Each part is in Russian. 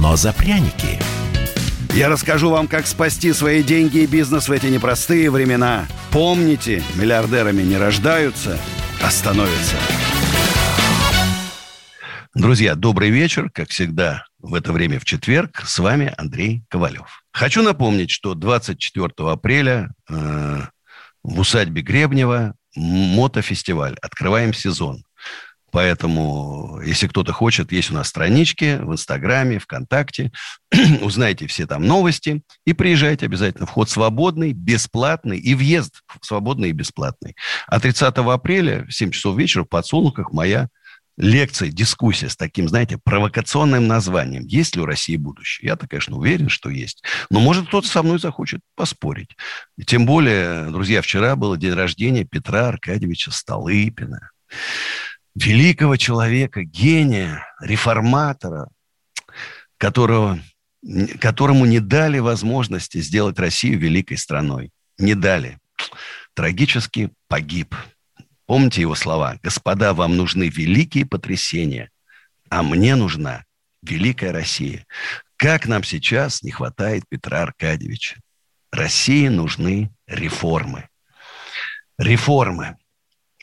но за пряники. Я расскажу вам, как спасти свои деньги и бизнес в эти непростые времена. Помните, миллиардерами не рождаются, а становятся. Друзья, добрый вечер. Как всегда, в это время в четверг. С вами Андрей Ковалев. Хочу напомнить, что 24 апреля э, в усадьбе Гребнева мотофестиваль. Открываем сезон. Поэтому, если кто-то хочет, есть у нас странички в Инстаграме, ВКонтакте. Узнайте все там новости и приезжайте обязательно. Вход свободный, бесплатный и въезд свободный и бесплатный. А 30 апреля в 7 часов вечера в подсолнухах моя лекция, дискуссия с таким, знаете, провокационным названием. Есть ли у России будущее? Я-то, конечно, уверен, что есть. Но, может, кто-то со мной захочет поспорить. Тем более, друзья, вчера был день рождения Петра Аркадьевича Столыпина великого человека, гения, реформатора, которого, которому не дали возможности сделать Россию великой страной. Не дали. Трагически погиб. Помните его слова? «Господа, вам нужны великие потрясения, а мне нужна великая Россия». Как нам сейчас не хватает Петра Аркадьевича? России нужны реформы. Реформы.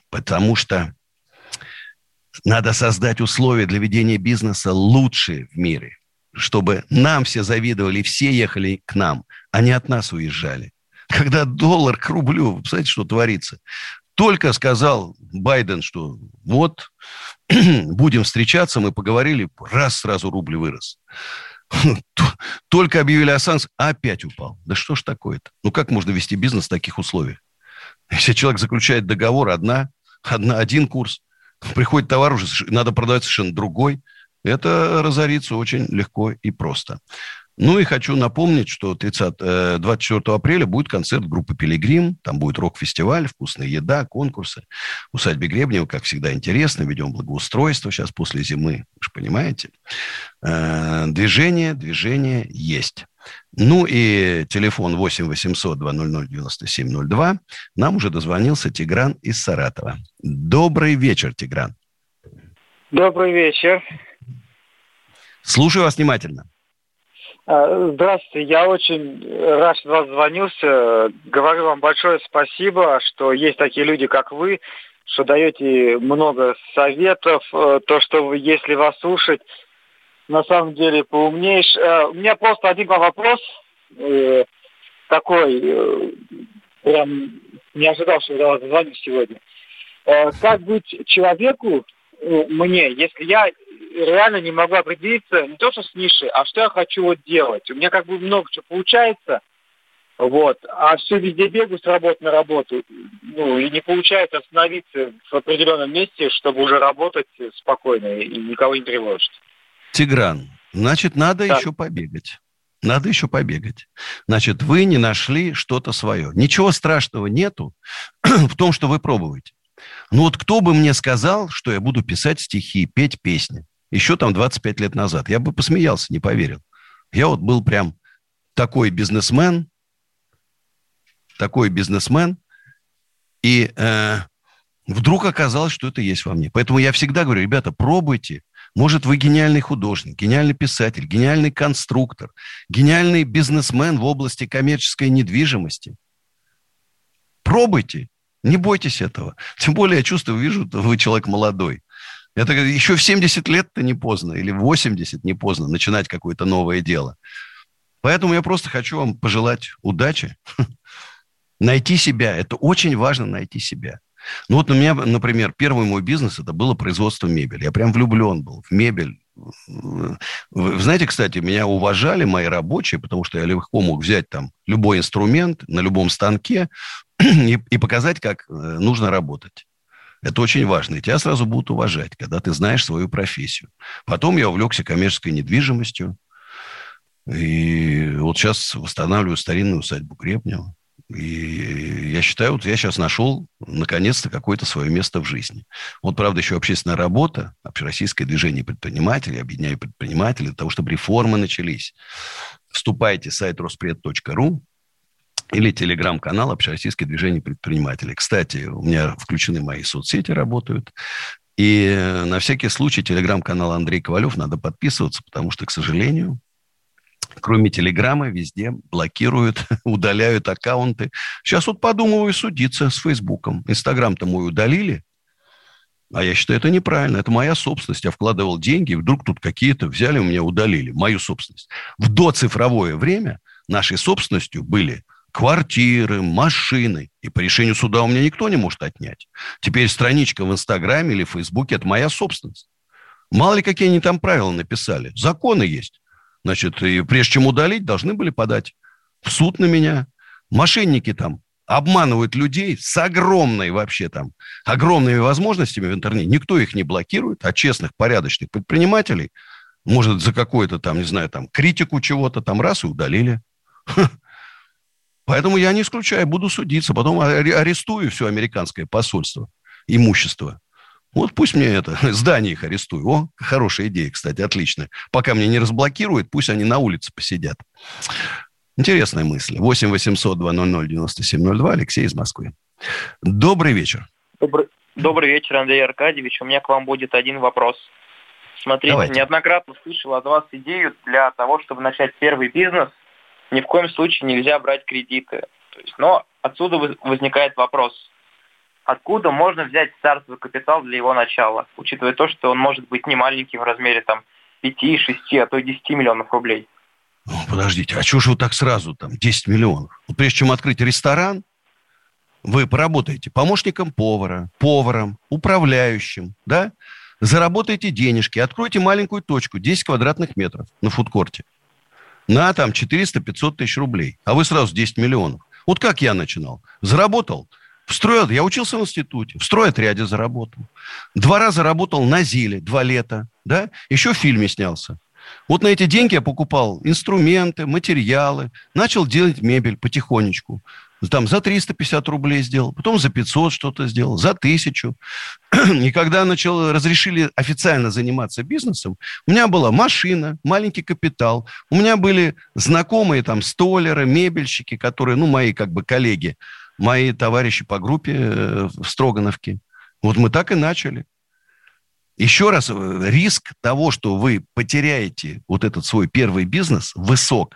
Потому что надо создать условия для ведения бизнеса лучшие в мире, чтобы нам все завидовали, все ехали к нам, а не от нас уезжали. Когда доллар к рублю, вы представляете, что творится? Только сказал Байден, что вот, будем встречаться, мы поговорили, раз сразу рубль вырос. Только объявили о санкциях, опять упал. Да что ж такое-то? Ну как можно вести бизнес в таких условиях? Если человек заключает договор, одна, одна, один курс, приходит товар уже, надо продавать совершенно другой. Это разорится очень легко и просто. Ну и хочу напомнить, что 30, 24 э, апреля будет концерт группы «Пилигрим». Там будет рок-фестиваль, вкусная еда, конкурсы. Усадьбе Гребнева, как всегда, интересно. Ведем благоустройство сейчас после зимы. Вы же понимаете. Э, движение, движение есть. Ну и телефон 8 800 200 9702. Нам уже дозвонился Тигран из Саратова. Добрый вечер, Тигран. Добрый вечер. Слушаю вас внимательно. А, здравствуйте, я очень рад, что вас звонился. Говорю вам большое спасибо, что есть такие люди, как вы, что даете много советов. Э, то, что вы, если вас слушать, на самом деле поумнеешь. Э, у меня просто один вопрос э, такой, прям не ожидал, что я вас сегодня. Как быть человеку, мне, если я реально не могу определиться не то, что с нишей, а что я хочу вот делать. У меня как бы много чего получается, вот, а все везде бегаю с работы на работу, ну, и не получается остановиться в определенном месте, чтобы уже работать спокойно и никого не тревожить. Тигран, значит, надо да. еще побегать. Надо еще побегать. Значит, вы не нашли что-то свое. Ничего страшного нету в том, что вы пробуете. Ну вот кто бы мне сказал, что я буду писать стихи, петь песни? еще там 25 лет назад. Я бы посмеялся, не поверил. Я вот был прям такой бизнесмен, такой бизнесмен, и э, вдруг оказалось, что это есть во мне. Поэтому я всегда говорю, ребята, пробуйте. Может, вы гениальный художник, гениальный писатель, гениальный конструктор, гениальный бизнесмен в области коммерческой недвижимости. Пробуйте, не бойтесь этого. Тем более, я чувствую, вижу, вы человек молодой. Это еще в 70 лет-то не поздно, или в 80 не поздно начинать какое-то новое дело. Поэтому я просто хочу вам пожелать удачи, найти себя. Это очень важно найти себя. Ну вот у меня, например, первый мой бизнес это было производство мебели. Я прям влюблен был в мебель. Вы знаете, кстати, меня уважали мои рабочие, потому что я легко мог взять там любой инструмент на любом станке и, и показать, как э, нужно работать. Это очень важно. И тебя сразу будут уважать, когда ты знаешь свою профессию. Потом я увлекся коммерческой недвижимостью. И вот сейчас восстанавливаю старинную усадьбу Гребнева. И я считаю, вот я сейчас нашел, наконец-то, какое-то свое место в жизни. Вот, правда, еще общественная работа, общероссийское движение предпринимателей, объединяю предпринимателей, для того, чтобы реформы начались. Вступайте в сайт роспред.ру, или телеграм-канал «Общероссийское движение предпринимателей». Кстати, у меня включены мои соцсети, работают. И на всякий случай телеграм-канал Андрей Ковалев надо подписываться, потому что, к сожалению, кроме Телеграма, везде блокируют, удаляют аккаунты. Сейчас вот подумываю судиться с Фейсбуком. Инстаграм-то мой удалили, а я считаю, это неправильно. Это моя собственность. Я вкладывал деньги, и вдруг тут какие-то взяли у меня удалили. Мою собственность. В доцифровое время нашей собственностью были квартиры, машины. И по решению суда у меня никто не может отнять. Теперь страничка в Инстаграме или Фейсбуке – это моя собственность. Мало ли, какие они там правила написали. Законы есть. Значит, и прежде чем удалить, должны были подать в суд на меня. Мошенники там обманывают людей с огромной вообще там, огромными возможностями в интернете. Никто их не блокирует, а честных, порядочных предпринимателей, может, за какую-то там, не знаю, там, критику чего-то там раз и удалили. Поэтому я не исключаю, буду судиться, потом арестую все американское посольство, имущество. Вот пусть мне это, здание их арестую. О, хорошая идея, кстати, отличная. Пока мне не разблокируют, пусть они на улице посидят. Интересная мысль. 8 800 200 9702. Алексей из Москвы. Добрый вечер. Добрый, добрый вечер, Андрей Аркадьевич. У меня к вам будет один вопрос. Смотрите, Давайте. неоднократно слышал от вас идею для того, чтобы начать первый бизнес. Ни в коем случае нельзя брать кредиты. То есть, но отсюда возникает вопрос – откуда можно взять стартовый капитал для его начала, учитывая то, что он может быть не маленьким в размере там 5, 6, а то и 10 миллионов рублей. Ну, подождите, а чего же вы так сразу там 10 миллионов? Вот прежде чем открыть ресторан, вы поработаете помощником повара, поваром, управляющим, да? Заработаете денежки, откройте маленькую точку, 10 квадратных метров на фудкорте. На там 400-500 тысяч рублей. А вы сразу 10 миллионов. Вот как я начинал. Заработал в строй, я учился в институте, в стройотряде заработал. Два раза работал на ЗИЛе, два лета, да, еще в фильме снялся. Вот на эти деньги я покупал инструменты, материалы, начал делать мебель потихонечку. Там за 350 рублей сделал, потом за 500 что-то сделал, за тысячу. И когда начал, разрешили официально заниматься бизнесом, у меня была машина, маленький капитал, у меня были знакомые там столеры, мебельщики, которые, ну, мои как бы коллеги, мои товарищи по группе э, в Строгановке. Вот мы так и начали. Еще раз, э, риск того, что вы потеряете вот этот свой первый бизнес, высок.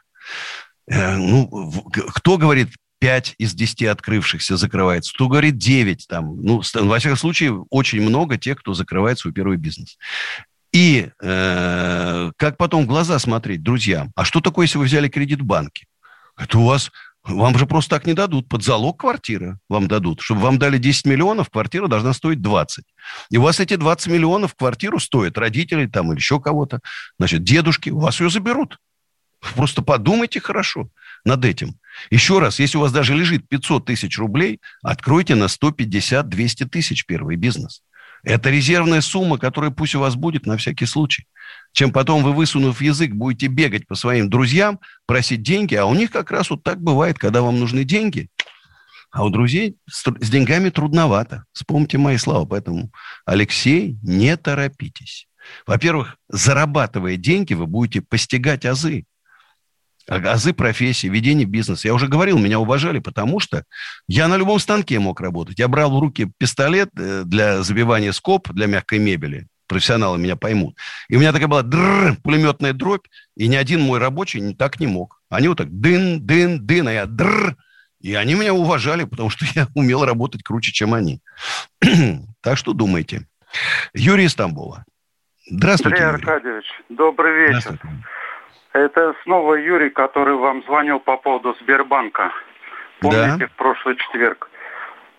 Э, ну, кто говорит, 5 из 10 открывшихся закрывается, кто говорит 9 там. Ну, во всяком случае, очень много тех, кто закрывает свой первый бизнес. И э, как потом в глаза смотреть друзьям? А что такое, если вы взяли кредит в банке? Это у вас вам же просто так не дадут. Под залог квартиры вам дадут. Чтобы вам дали 10 миллионов, квартира должна стоить 20. И у вас эти 20 миллионов квартиру стоят родители там или еще кого-то. Значит, дедушки, у вас ее заберут. Просто подумайте хорошо над этим. Еще раз, если у вас даже лежит 500 тысяч рублей, откройте на 150-200 тысяч первый бизнес. Это резервная сумма, которая пусть у вас будет на всякий случай чем потом вы, высунув язык, будете бегать по своим друзьям, просить деньги, а у них как раз вот так бывает, когда вам нужны деньги, а у друзей с, с деньгами трудновато. Вспомните мои слова. Поэтому, Алексей, не торопитесь. Во-первых, зарабатывая деньги, вы будете постигать азы. А, азы профессии, ведения бизнеса. Я уже говорил, меня уважали, потому что я на любом станке мог работать. Я брал в руки пистолет э, для забивания скоб, для мягкой мебели профессионалы меня поймут. И у меня такая была дрррр, пулеметная дробь, и ни один мой рабочий так не мог. Они вот так дын, дын, дын, а я дрррр. И они меня уважали, потому что я умел работать круче, чем они. так что думайте. Юрий из Стамбула. Здравствуйте, Андрей Юрий. Аркадьевич, добрый вечер. Это снова Юрий, который вам звонил по поводу Сбербанка. Помните, да. в прошлый четверг?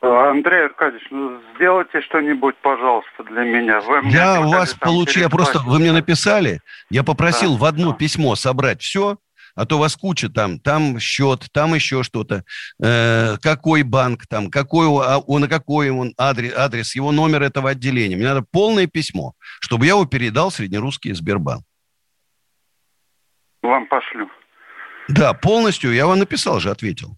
Андрей Аркадьевич, ну сделайте что-нибудь, пожалуйста, для меня. Вы я у вас получил, я просто, вы мне написали, я попросил да, в одно да. письмо собрать все, а то у вас куча там, там счет, там еще что-то, э, какой банк там, какой, а, на какой он адрес, адрес, его номер этого отделения. Мне надо полное письмо, чтобы я его передал в Среднерусский Сбербанк. Вам пошлю. Да, полностью. Я вам написал же, ответил.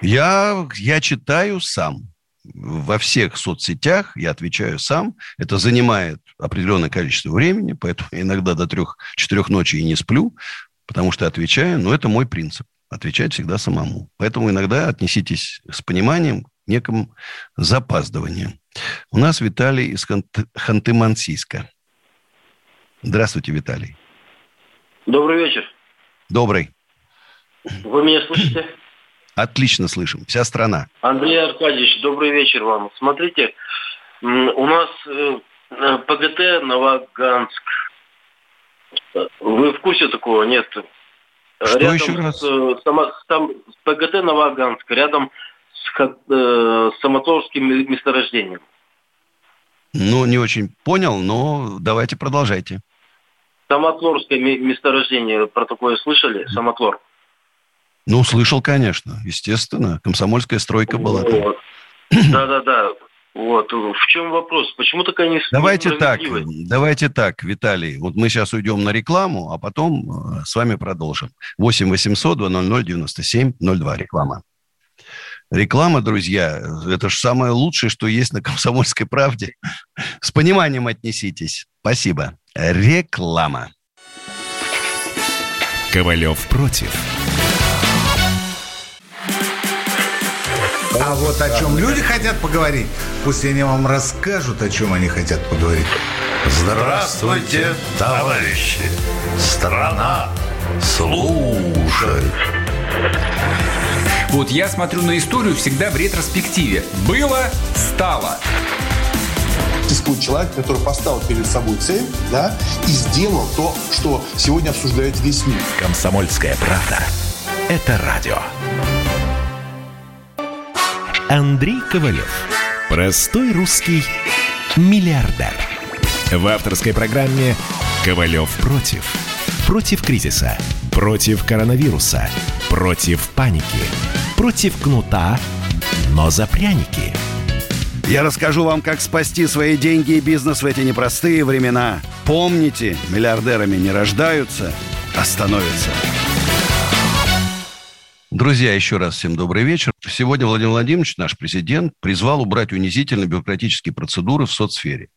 Я, я читаю сам. Во всех соцсетях я отвечаю сам. Это занимает определенное количество времени, поэтому иногда до трех-четырех ночи и не сплю, потому что отвечаю. Но это мой принцип. Отвечать всегда самому. Поэтому иногда отнеситесь с пониманием к некому запаздыванию. У нас Виталий из Ханты-Мансийска. Здравствуйте, Виталий. Добрый вечер. Добрый. Вы меня слышите? Отлично слышим. Вся страна. Андрей Аркадьевич, добрый вечер вам. Смотрите, у нас э, ПГТ Новоганск. Вы в курсе такого? Нет. Что рядом еще раз? С, само, там, ПГТ Новоганск, рядом с, э, с Самоторским месторождением. Ну, не очень понял, но давайте продолжайте. Самотлорское месторождение, про такое слышали? Самотлор. Ну, слышал, конечно, естественно. Комсомольская стройка была. Вот. Да-да-да. Вот. В чем вопрос? Почему такая не Давайте так, давайте так, Виталий. Вот мы сейчас уйдем на рекламу, а потом э, с вами продолжим. 8 800 200 97 02. Реклама. Реклама, друзья, это же самое лучшее, что есть на «Комсомольской правде». С пониманием отнеситесь. Спасибо. Реклама. Ковалев против. А вот о чем люди хотят поговорить, пусть они вам расскажут, о чем они хотят поговорить. Здравствуйте, товарищи! Страна служит! Вот я смотрю на историю всегда в ретроспективе. Было, стало. Существует человек, который поставил перед собой цель, да, и сделал то, что сегодня обсуждает весь мир. Комсомольская правда. Это радио. Андрей Ковалев. Простой русский миллиардер. В авторской программе «Ковалев против». Против кризиса. Против коронавируса. Против паники. Против кнута, но за пряники. Я расскажу вам, как спасти свои деньги и бизнес в эти непростые времена. Помните, миллиардерами не рождаются, а становятся. Друзья, еще раз всем добрый вечер. Сегодня Владимир Владимирович, наш президент, призвал убрать унизительные бюрократические процедуры в соцсфере.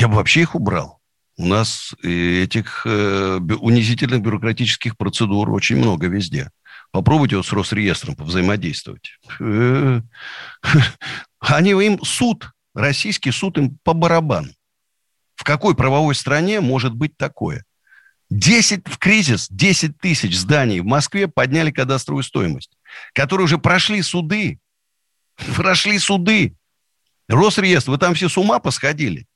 Я бы вообще их убрал. У нас этих э, унизительных бюрократических процедур очень много везде. Попробуйте вот с Росреестром взаимодействовать. Э, они им суд, российский суд им по барабану. В какой правовой стране может быть такое? 10 в кризис, 10 тысяч зданий в Москве подняли кадастровую стоимость, которые уже прошли суды. Прошли суды. Росреестр, вы там все с ума посходили.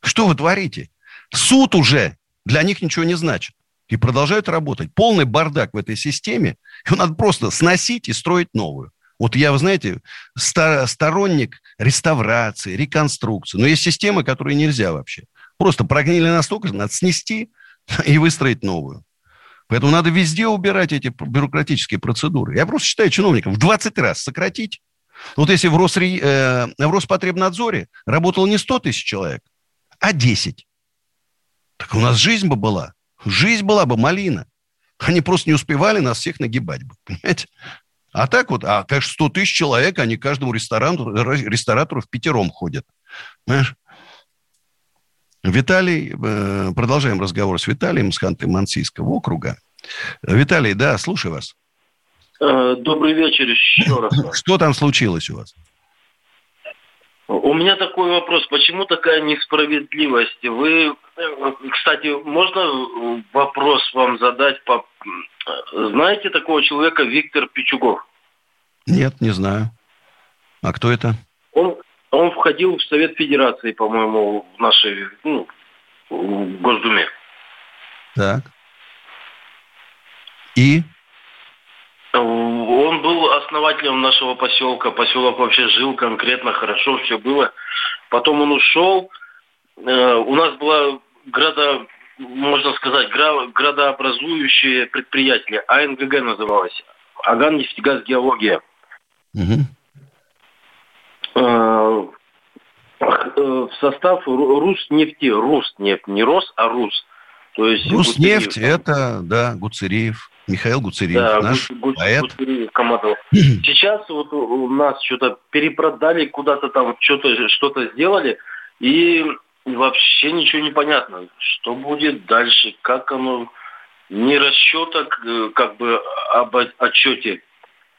Что вы творите? Суд уже для них ничего не значит. И продолжают работать. Полный бардак в этой системе. Его надо просто сносить и строить новую. Вот я, вы знаете, сторонник реставрации, реконструкции. Но есть системы, которые нельзя вообще. Просто прогнили настолько, надо снести, и выстроить новую. Поэтому надо везде убирать эти бюрократические процедуры. Я просто считаю чиновникам в 20 раз сократить. Вот если в, Росре... э, в Роспотребнадзоре работало не 100 тысяч человек, а 10. Так у нас жизнь бы была. Жизнь была бы малина. Они просто не успевали нас всех нагибать бы, понимаете? А так вот, а, конечно, 100 тысяч человек, они каждому ресторатору, ресторатору в пятером ходят. Понимаешь? Виталий, э, продолжаем разговор с Виталием с Ханты-Мансийского округа. Виталий, да, слушаю вас. Э, добрый вечер еще раз. Что там случилось у вас? У меня такой вопрос. Почему такая несправедливость? Вы, кстати, можно вопрос вам задать? По... Знаете такого человека Виктор Пичугов? Нет, не знаю. А кто это? Он, он входил в Совет Федерации, по-моему, в нашей ну, в Госдуме. Так. И? Он был основателем нашего поселка. Поселок вообще жил конкретно, хорошо все было. Потом он ушел. Э, у нас была града, можно сказать, градообразующее предприятие. АНГГ называлось. Аган нефтегаз геология. Угу. Э, в состав Руснефти, Руснефть, не Рос, а Рус, То есть Руснефть Гуцериев, это, да, Гуцериев. Михаил Гуцериев, да, наш Гу- поэт. Гуцериев командовал. Сейчас вот у нас что-то перепродали, куда-то там что-то что сделали, и вообще ничего не понятно. Что будет дальше, как оно, ни расчета как бы об отчете.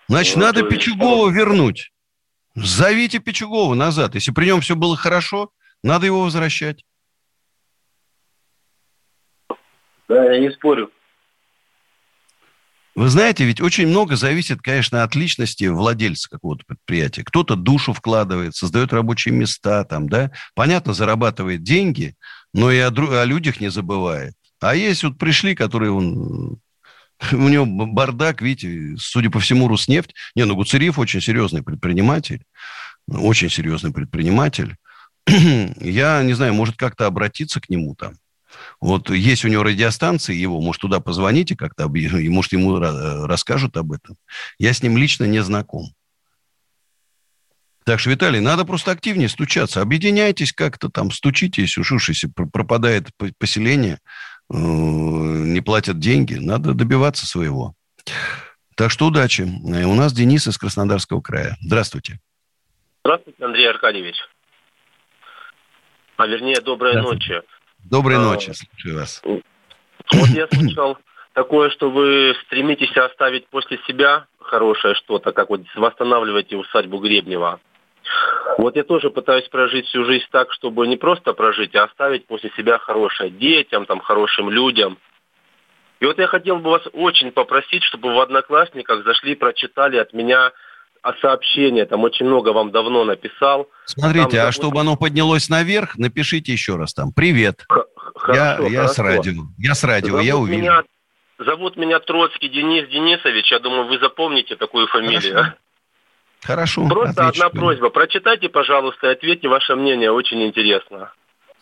Значит, вот, надо Пичугова вернуть. Зовите Пичугова назад. Если при нем все было хорошо, надо его возвращать. Да, я не спорю. Вы знаете, ведь очень много зависит, конечно, от личности владельца какого-то предприятия. Кто-то душу вкладывает, создает рабочие места там, да. Понятно, зарабатывает деньги, но и о, о людях не забывает. А есть вот пришли, которые он, у него бардак, видите, судя по всему, Руснефть. Не, ну Гуцериев очень серьезный предприниматель, очень серьезный предприниматель. Я не знаю, может как-то обратиться к нему там. Вот есть у него радиостанции его, может, туда позвоните как-то, может, ему расскажут об этом. Я с ним лично не знаком. Так что, Виталий, надо просто активнее стучаться. Объединяйтесь как-то там, стучитесь, уж уж, если пропадает поселение, э, не платят деньги, надо добиваться своего. Так что удачи. У нас Денис из Краснодарского края. Здравствуйте. Здравствуйте, Андрей Аркадьевич. А вернее, доброй ночи. Доброй а, ночи, слушаю вас. Вот я слышал такое, что вы стремитесь оставить после себя хорошее что-то, как вот восстанавливаете усадьбу Гребнева. Вот я тоже пытаюсь прожить всю жизнь так, чтобы не просто прожить, а оставить после себя хорошее детям, там, хорошим людям. И вот я хотел бы вас очень попросить, чтобы в Одноклассниках зашли, прочитали от меня сообщение, там очень много вам давно написал. Смотрите, там, а чтобы оно поднялось наверх, напишите еще раз там. Привет. Хорошо, я, я с радио. Я с радио, зовут я увижу. Меня, зовут меня Троцкий Денис Денисович. Я думаю, вы запомните такую фамилию. Хорошо. Хорошо. Просто отлично. одна просьба. Прочитайте, пожалуйста, и ответьте ваше мнение. Очень интересно.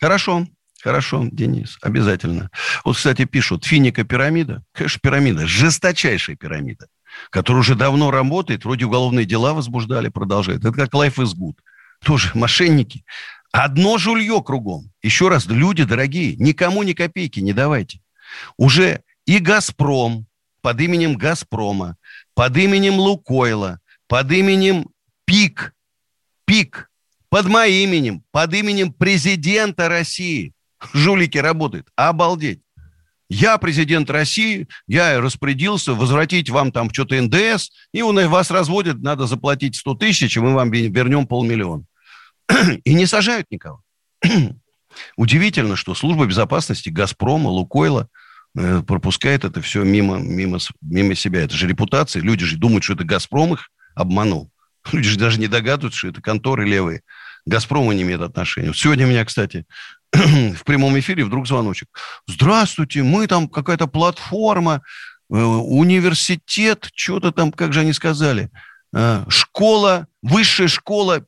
Хорошо. Хорошо, Денис, обязательно. Вот, кстати, пишут, финика пирамида. Конечно, пирамида, жесточайшая пирамида который уже давно работает, вроде уголовные дела возбуждали, продолжает. Это как Life is Good. Тоже мошенники. Одно жулье кругом. Еще раз, люди дорогие, никому ни копейки не давайте. Уже и «Газпром» под именем «Газпрома», под именем «Лукойла», под именем «ПИК», «ПИК», под моим именем, под именем президента России. Жулики работают. Обалдеть. Я президент России, я распорядился возвратить вам там что-то НДС, и у вас разводят, надо заплатить 100 тысяч, и мы вам вернем полмиллиона. И не сажают никого. Удивительно, что служба безопасности Газпрома, Лукойла э, пропускает это все мимо, мимо, мимо себя. Это же репутация. Люди же думают, что это Газпром их обманул. Люди же даже не догадываются, что это конторы левые. Газпрому не имеет отношения. Сегодня меня, кстати, в прямом эфире вдруг звоночек. Здравствуйте, мы там какая-то платформа, э, университет, что-то там, как же они сказали, э, школа, высшая школа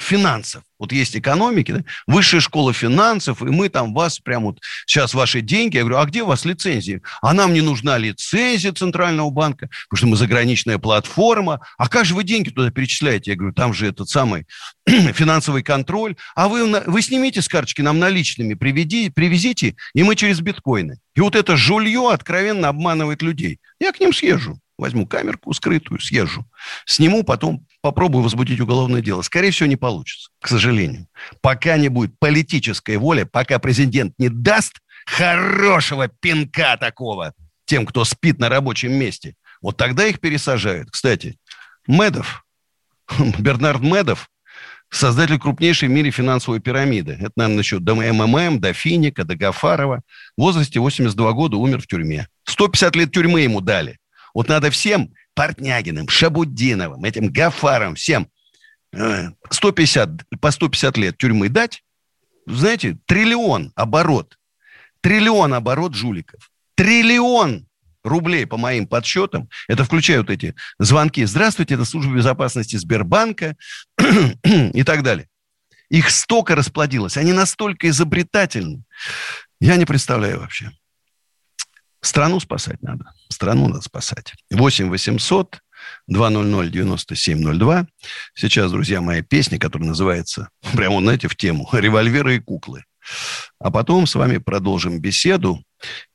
финансов. Вот есть экономики, да? высшая школа финансов, и мы там вас прям вот сейчас ваши деньги. Я говорю, а где у вас лицензии? А нам не нужна лицензия Центрального банка, потому что мы заграничная платформа. А как же вы деньги туда перечисляете? Я говорю, там же этот самый финансовый контроль. А вы, вы снимите с карточки нам наличными, приведи, привезите, и мы через биткоины. И вот это жулье откровенно обманывает людей. Я к ним съезжу. Возьму камерку скрытую, съезжу. Сниму, потом попробую возбудить уголовное дело. Скорее всего, не получится, к сожалению. Пока не будет политической воли, пока президент не даст хорошего пинка такого тем, кто спит на рабочем месте, вот тогда их пересажают. Кстати, Медов, Бернард Медов, создатель крупнейшей в мире финансовой пирамиды. Это, наверное, еще до МММ, до Финика, до Гафарова. В возрасте 82 года умер в тюрьме. 150 лет тюрьмы ему дали. Вот надо всем Портнягиным, Шабуддиновым, этим Гафаром, всем 150, э, по 150 лет тюрьмы дать, знаете, триллион оборот. Триллион оборот жуликов. Триллион рублей, по моим подсчетам, это включают эти звонки. Здравствуйте, это служба безопасности Сбербанка и так далее. Их столько расплодилось, они настолько изобретательны. Я не представляю вообще. Страну спасать надо. Страну надо спасать. 8 800 200 9702. Сейчас, друзья мои, песня, которая называется, прямо, знаете, в тему «Револьверы и куклы». А потом с вами продолжим беседу.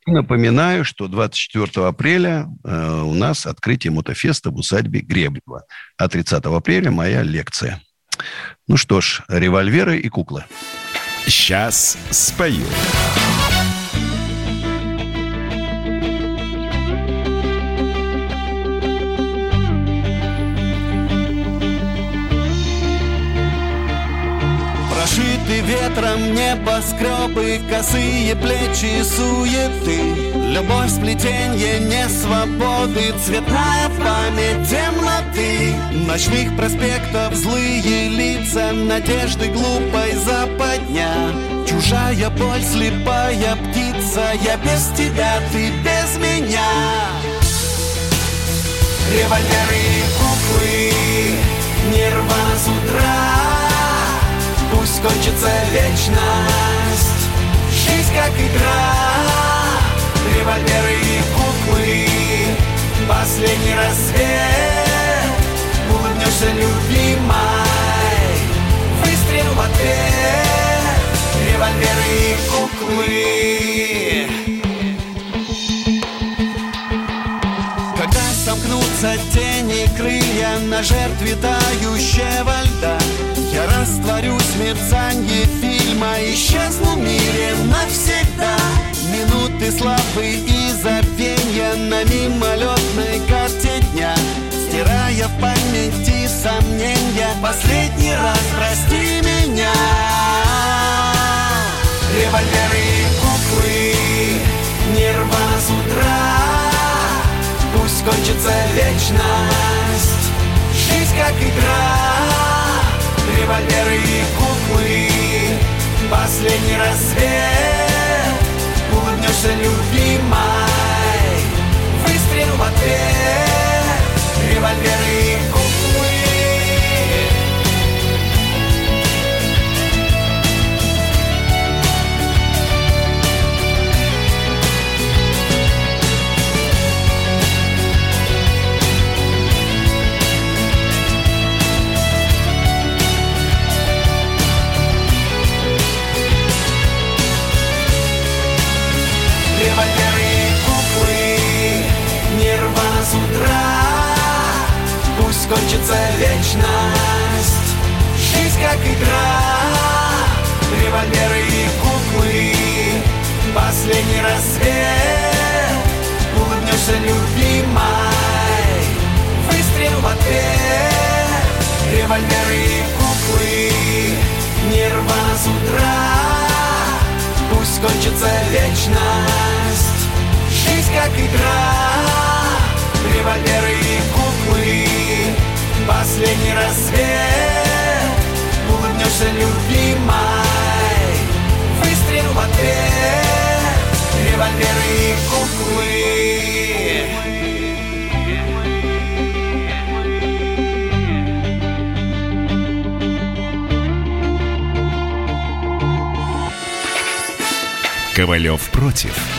И напоминаю, что 24 апреля э, у нас открытие мотофеста в усадьбе Гребнева. А 30 апреля моя лекция. Ну что ж, револьверы и куклы. Сейчас спою. Прошиты ветром небоскребы, косые плечи суеты. Любовь, сплетенье не свободы, цветная память темноты. Ночных проспектов злые лица, надежды глупой западня. Чужая боль, слепая птица, я без тебя, ты без меня. Револьверы и куклы, нерва с утра Пусть кончится вечность. Жизнь как игра. Револьверы и куклы. Последний рассвет. Улыбнешься, любимой Выстрел в ответ. Револьверы и куклы сомкнутся тени крылья На жертве тающего льда. Я растворюсь в мерцанье фильма Исчезну в мире навсегда. Минуты славы и забвенья На мимолетной карте дня. Стирая в памяти сомнения Последний раз прости меня. Револьверы и куклы Нирвана с утра кончится вечность. Жизнь как игра револьверы и куклы. Последний рассвет Улыбнешься, любимой. Выстрел в ответ Револьверы и кончится вечность. Жизнь как игра Револьверы и куклы Последний рассвет. Улыбнешься, любимой Выстрел в ответ. Револьверы и куклы Нирвана с утра Пусть кончится вечность. Жизнь как игра Револьверы и куклы. Последний рассвет. Улыбнешься, любимой Выстрел в ответ. Револьверы и куклы. Ковалев против.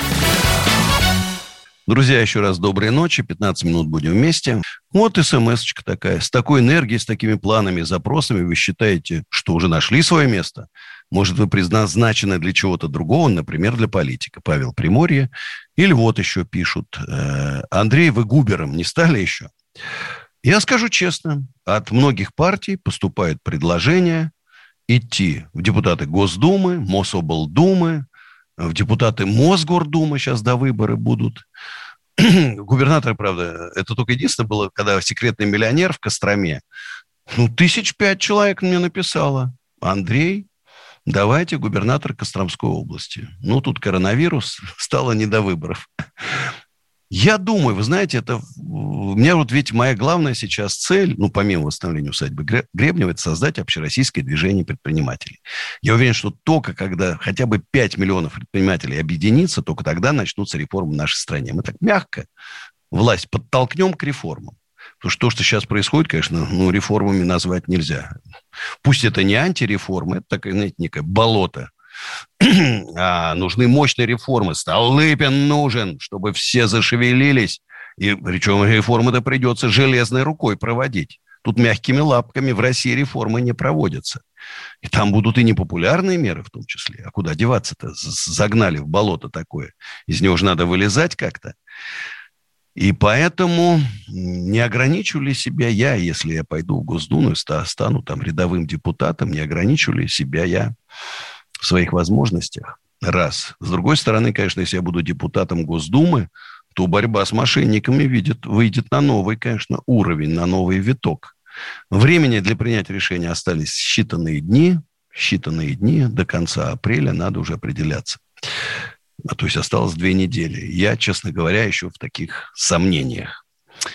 Друзья, еще раз доброй ночи. 15 минут будем вместе. Вот смс такая. С такой энергией, с такими планами, запросами вы считаете, что уже нашли свое место? Может, вы предназначены для чего-то другого, например, для политика. Павел Приморье. Или вот еще пишут. «Э, Андрей, вы губером не стали еще? Я скажу честно, от многих партий поступают предложения идти в депутаты Госдумы, Мособлдумы, в депутаты Мосгордумы сейчас до выборы будут. Губернатор, правда, это только единственное было, когда секретный миллионер в Костроме. Ну, тысяч пять человек мне написало. Андрей, давайте губернатор Костромской области. Ну, тут коронавирус, стало не до выборов. Я думаю, вы знаете, это у меня вот ведь моя главная сейчас цель, ну, помимо восстановления усадьбы Гребнева, это создать общероссийское движение предпринимателей. Я уверен, что только когда хотя бы 5 миллионов предпринимателей объединится, только тогда начнутся реформы в нашей стране. Мы так мягко власть подтолкнем к реформам. Потому что то, что сейчас происходит, конечно, ну, реформами назвать нельзя. Пусть это не антиреформа, это такое, знаете, некое болото а, нужны мощные реформы. Столыпин нужен, чтобы все зашевелились. И причем реформы-то придется железной рукой проводить. Тут мягкими лапками в России реформы не проводятся. И там будут и непопулярные меры в том числе. А куда деваться-то? Загнали в болото такое. Из него же надо вылезать как-то. И поэтому не ограничу ли себя я, если я пойду в Госдуму, стану там рядовым депутатом, не ограничу ли себя я в своих возможностях? Раз. С другой стороны, конечно, если я буду депутатом Госдумы, то борьба с мошенниками видит, выйдет на новый, конечно, уровень, на новый виток. Времени для принятия решения остались считанные дни. Считанные дни до конца апреля надо уже определяться. А то есть осталось две недели. Я, честно говоря, еще в таких сомнениях.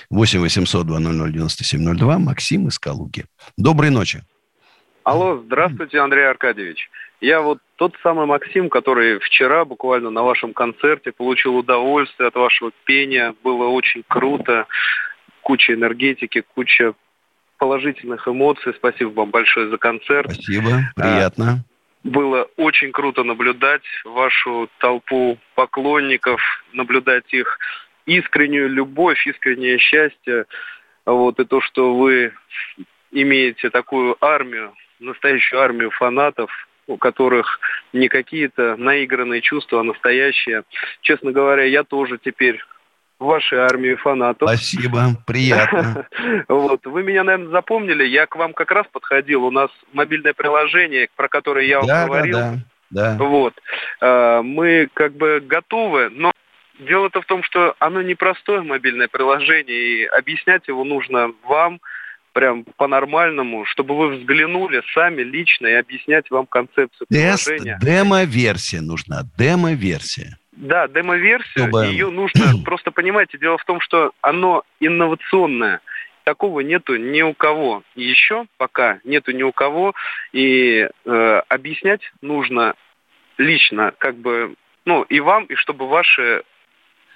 8 800 200 9702. Максим из Калуги. Доброй ночи. Алло, здравствуйте, Андрей Аркадьевич. Я вот тот самый Максим, который вчера буквально на вашем концерте получил удовольствие от вашего пения. Было очень круто. Куча энергетики, куча положительных эмоций. Спасибо вам большое за концерт. Спасибо, приятно. Было очень круто наблюдать вашу толпу поклонников, наблюдать их искреннюю любовь, искреннее счастье. Вот, и то, что вы имеете такую армию, настоящую армию фанатов, у которых не какие-то наигранные чувства, а настоящие. Честно говоря, я тоже теперь вашей армии фанатов. Спасибо, приятно. Вот, вы меня, наверное, запомнили. Я к вам как раз подходил. У нас мобильное приложение, про которое я вам говорил. Да, да, да. Вот. А, мы как бы готовы, но дело-то в том, что оно непростое мобильное приложение, и объяснять его нужно вам, прям по-нормальному, чтобы вы взглянули сами лично и объяснять вам концепцию Тест, приложения. Демо-версия нужна, демо-версия. Да, демо-версию, Чтобы... ее нужно, просто понимаете, дело в том, что оно инновационное. Такого нету ни у кого. И еще пока нету ни у кого. И э, объяснять нужно лично, как бы, ну, и вам, и чтобы ваши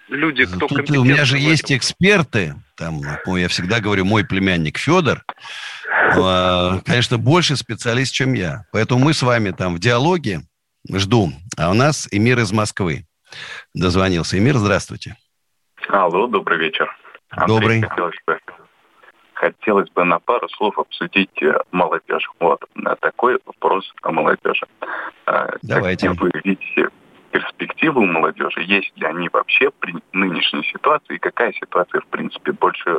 люди, кто Тут у меня же есть эксперты, там, ну, я всегда говорю, мой племянник Федор, а, конечно, больше специалист, чем я. Поэтому мы с вами там в диалоге жду. А у нас Эмир из Москвы дозвонился. Эмир, здравствуйте. Алло, добрый вечер. Андрей, добрый. Хотелось бы, хотелось бы на пару слов обсудить э, молодежь. Вот такой вопрос о молодежи. А, Давайте. Как вы видите перспективы у молодежи? Есть ли они вообще при нынешней ситуации? Какая ситуация, в принципе, больше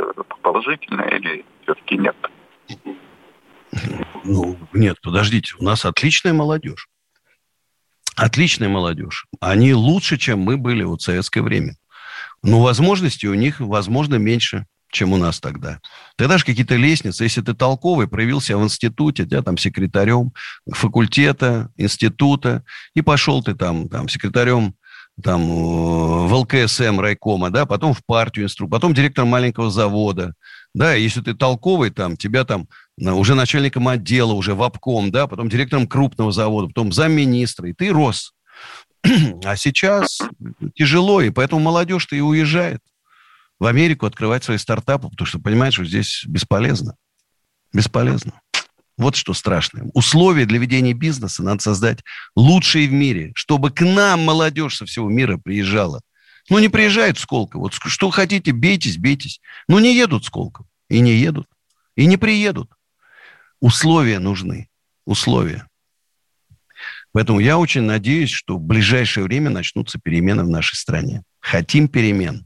положительная или все-таки нет? Ну, нет, подождите, у нас отличная молодежь. Отличная молодежь. Они лучше, чем мы были вот в советское время. Но возможностей у них, возможно, меньше, чем у нас тогда. Тогда же какие-то лестницы. Если ты толковый, проявился в институте, тебя там секретарем факультета, института, и пошел ты там, там секретарем там, в ЛКСМ райкома, да, потом в партию инструктор, потом директор маленького завода, да, если ты толковый, там, тебя там уже начальником отдела, уже в обком, да, потом директором крупного завода, потом замминистра, и ты рос. А сейчас тяжело, и поэтому молодежь-то и уезжает в Америку открывать свои стартапы, потому что понимает, что здесь бесполезно. Бесполезно. Вот что страшное. Условия для ведения бизнеса надо создать лучшие в мире, чтобы к нам молодежь со всего мира приезжала. Ну, не приезжают в Сколково. Вот что хотите, бейтесь, бейтесь. Ну, не едут в Сколково. И не едут. И не приедут. Условия нужны. Условия. Поэтому я очень надеюсь, что в ближайшее время начнутся перемены в нашей стране. Хотим перемен.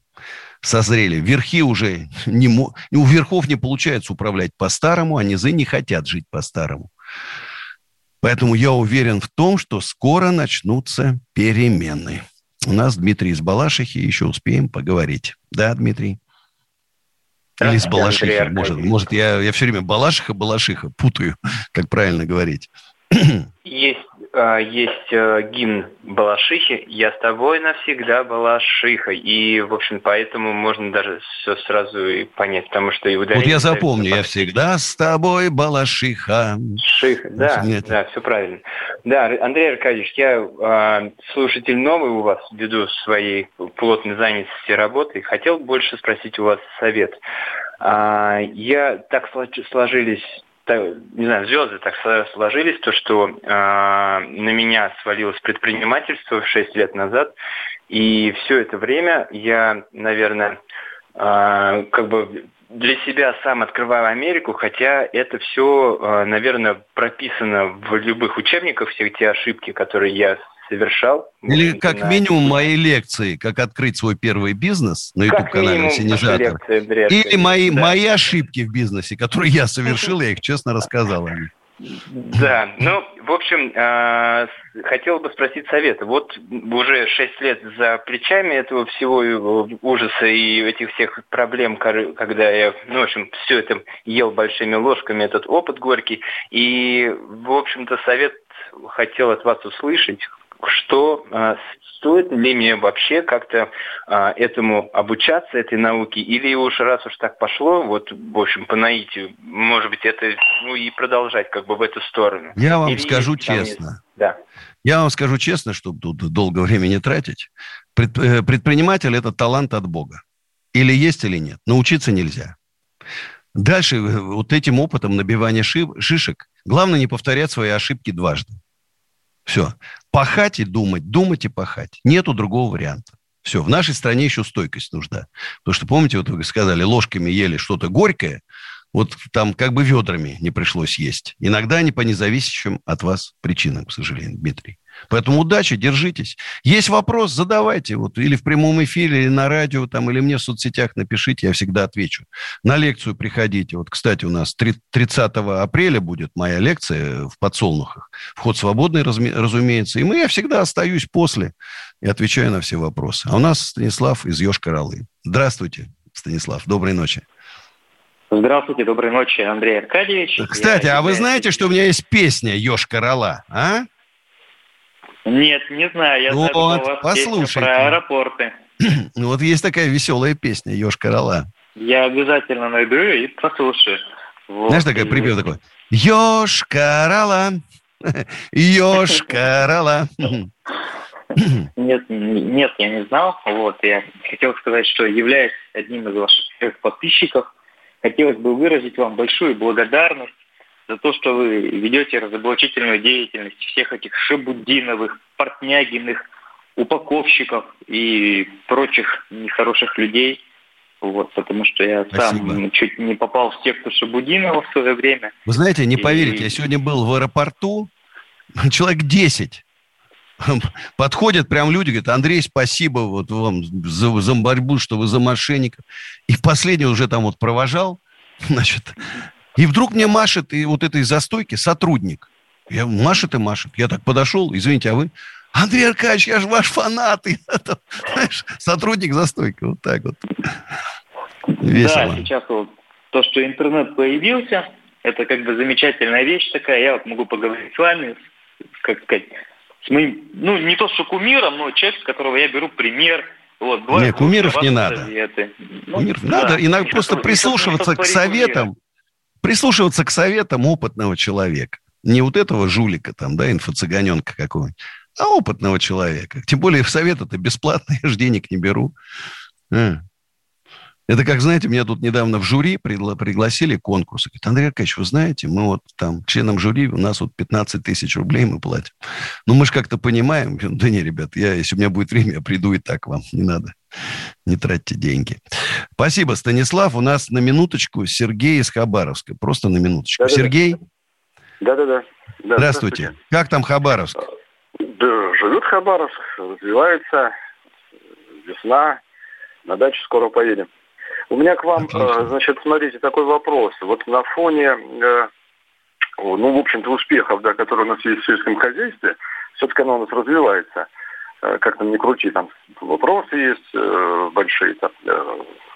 Созрели. Верхи уже не... У верхов не получается управлять по-старому, а низы не хотят жить по-старому. Поэтому я уверен в том, что скоро начнутся перемены. У нас Дмитрий из Балашихи, еще успеем поговорить. Да, Дмитрий? Или из Балашихи. Может, может я, я все время Балашиха, Балашиха путаю, как правильно говорить. Есть есть э, гимн Балашихи «Я с тобой навсегда, Балашиха». И, в общем, поэтому можно даже все сразу и понять, потому что и ударение... Вот я запомню, «Я всегда с тобой, Балашиха». Шиха, да, Нет. да, все правильно. Да, Андрей Аркадьевич, я э, слушатель новый у вас, ввиду своей плотной занятости работы, хотел больше спросить у вас совет. Э, я так сложились не знаю, звезды так сложились, то, что э, на меня свалилось предпринимательство 6 лет назад, и все это время я, наверное, э, как бы для себя сам открываю Америку, хотя это все, э, наверное, прописано в любых учебниках, все эти ошибки, которые я совершал. Или как на... минимум мои лекции, как открыть свой первый бизнес на YouTube-канале «Ассенизатор». Или мои, да. мои ошибки в бизнесе, которые я совершил, я их честно рассказал о них. Да, ну, в общем, э, хотел бы спросить совета. Вот уже шесть лет за плечами этого всего ужаса и этих всех проблем, когда я, ну, в общем, все это ел большими ложками, этот опыт горький. И, в общем-то, совет хотел от вас услышать, что э, стоит ли мне вообще как-то э, этому обучаться, этой науке, или уж раз уж так пошло, вот, в общем, по наитию, может быть, это, ну, и продолжать как бы в эту сторону. Я вам или скажу честно. Есть... Да. Я вам скажу честно, чтобы тут долго времени тратить. Э, предприниматель – это талант от Бога. Или есть, или нет. Научиться нельзя. Дальше вот этим опытом набивания шишек главное не повторять свои ошибки дважды. Все. Пахать и думать, думать и пахать. Нету другого варианта. Все, в нашей стране еще стойкость нужна. Потому что, помните, вот вы сказали, ложками ели что-то горькое, вот там как бы ведрами не пришлось есть. Иногда они по независящим от вас причинам, к сожалению, Дмитрий. Поэтому удачи, держитесь. Есть вопрос, задавайте. Вот, или в прямом эфире, или на радио, там, или мне в соцсетях напишите, я всегда отвечу. На лекцию приходите. Вот, кстати, у нас 30 апреля будет моя лекция в подсолнухах. Вход свободный, разумеется. И мы, я всегда остаюсь после и отвечаю на все вопросы. А у нас Станислав из Йошкар-Олы. Здравствуйте, Станислав. Доброй ночи. Здравствуйте, доброй ночи, Андрей Аркадьевич. Кстати, я а вы знаете, что у меня есть песня «Ёшкар-Ола», а? Нет, не знаю. Я вот, знаю, что у вас послушайте. про аэропорты. Ну, вот есть такая веселая песня «Ёж-корола». Я обязательно найду и послушаю. Вот. Знаешь, такая припев такой? «Ёж-корола, ёж-корола». Нет, нет, я не знал. Вот, я хотел сказать, что являюсь одним из ваших подписчиков. Хотелось бы выразить вам большую благодарность за то, что вы ведете разоблачительную деятельность всех этих Шабудиновых, Портнягиных, упаковщиков и прочих нехороших людей. Вот, потому что я Спасибо. сам чуть не попал в секту Шабудинова в свое время. Вы знаете, не поверите, я сегодня был в аэропорту, человек 10 подходят прям люди, говорят, Андрей, спасибо вот вам за, за борьбу, что вы за мошенников. И последний уже там вот провожал, значит, и вдруг мне машет и вот этой застойки сотрудник. Я машет и машет. Я так подошел, извините, а вы? Андрей Аркадьевич, я же ваш фанат. И, знаешь, сотрудник застойки. Вот так вот. Весело. Да, сейчас вот то, что интернет появился, это как бы замечательная вещь такая. Я вот могу поговорить с вами, как сказать, с моим, ну, не то что кумиром, но человек, с которого я беру пример. Вот, Нет, кумиров не надо. Ну, кумиров да, надо. Иногда просто прислушиваться к советам прислушиваться к советам опытного человека. Не вот этого жулика там, да, инфо-цыганенка какого-нибудь, а опытного человека. Тем более в совет это бесплатно, я же денег не беру. Это как, знаете, меня тут недавно в жюри пригла- пригласили конкурс. Говорит, Андрей Аркадьевич, вы знаете, мы вот там членам жюри, у нас вот 15 тысяч рублей мы платим. Ну, мы же как-то понимаем. Да не, ребят, я, если у меня будет время, я приду и так вам. Не надо. Не тратьте деньги. Спасибо, Станислав. У нас на минуточку Сергей из Хабаровска. Просто на минуточку. Да-да-да. Сергей? Да-да-да. Да, здравствуйте. здравствуйте. Как там Хабаровск? Да, живет Хабаровск, развивается. Весна. На дачу скоро поедем. У меня к вам, Отлично. Э, значит, смотрите, такой вопрос. Вот на фоне, э, ну, в общем-то, успехов, да, которые у нас есть в сельском хозяйстве, все-таки оно у нас развивается. Э, как там не крути, там вопросы есть большие, там,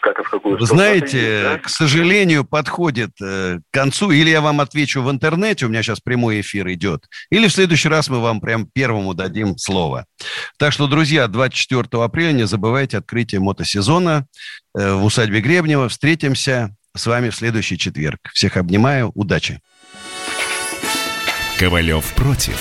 как и в какую Вы знаете, да? к сожалению, подходит к концу. Или я вам отвечу в интернете, у меня сейчас прямой эфир идет, или в следующий раз мы вам прям первому дадим слово. Так что, друзья, 24 апреля не забывайте открытие мотосезона. Э, в усадьбе Гребнева. Встретимся с вами в следующий четверг. Всех обнимаю. Удачи. Ковалев против.